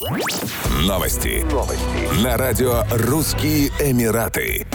Новости. Новости. На радио «Русские Эмираты».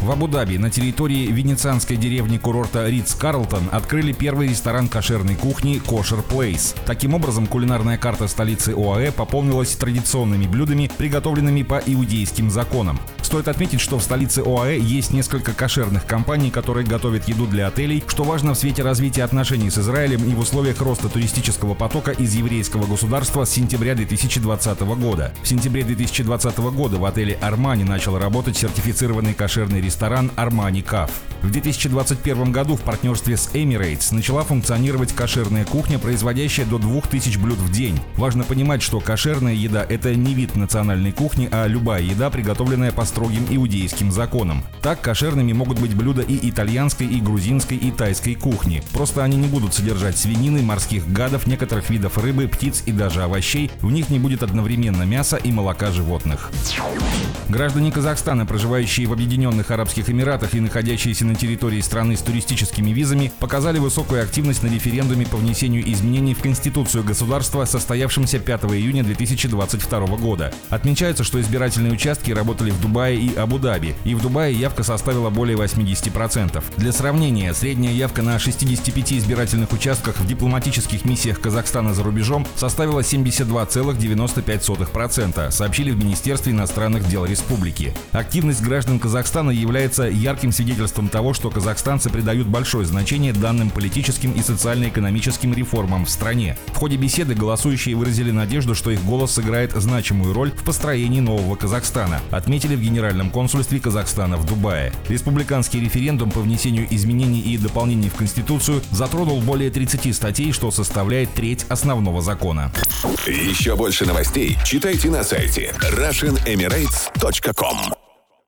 В Абу-Даби на территории венецианской деревни курорта Ридс Карлтон открыли первый ресторан кошерной кухни Kosher Place. Таким образом, кулинарная карта столицы ОАЭ пополнилась традиционными блюдами, приготовленными по иудейским законам. Стоит отметить, что в столице ОАЭ есть несколько кошерных компаний, которые готовят еду для отелей, что важно в свете развития отношений с Израилем и в условиях роста туристического потока из еврейского государства с сентября 2020 года. В сентябре 2020 года в отеле «Армани» начал работать сертифицированный кошерный ресторан «Армани Каф». В 2021 году в партнерстве с Emirates начала функционировать кошерная кухня, производящая до 2000 блюд в день. Важно понимать, что кошерная еда – это не вид национальной кухни, а любая еда, приготовленная по строгим иудейским законам. Так, кошерными могут быть блюда и итальянской, и грузинской, и тайской кухни. Просто они не будут содержать свинины, морских гадов, некоторых видов рыбы, птиц и даже овощей. В них не будет одновременно мяса и молока животных. Граждане Казахстана, проживающие в Объединенных Арабских Эмиратах и находящиеся на территории страны с туристическими визами, показали высокую активность на референдуме по внесению изменений в Конституцию государства, состоявшемся 5 июня 2022 года. Отмечается, что избирательные участки работали в Дубае и Абу-Даби, и в Дубае явка составила более 80%. Для сравнения, средняя явка на 65 избирательных участках в дипломатических миссиях Казахстана за рубежом составила 72,95%, сообщили в Министерстве иностранных дел республики. Активность граждан Казахстана является ярким свидетельством того, что казахстанцы придают большое значение данным политическим и социально-экономическим реформам в стране. В ходе беседы голосующие выразили надежду, что их голос сыграет значимую роль в построении нового Казахстана, отметили в Генеральном консульстве Казахстана в Дубае. Республиканский референдум по внесению изменений и дополнений в Конституцию затронул более 30 статей, что составляет треть основного закона. Еще больше новостей читайте на сайте RussianEmirates.com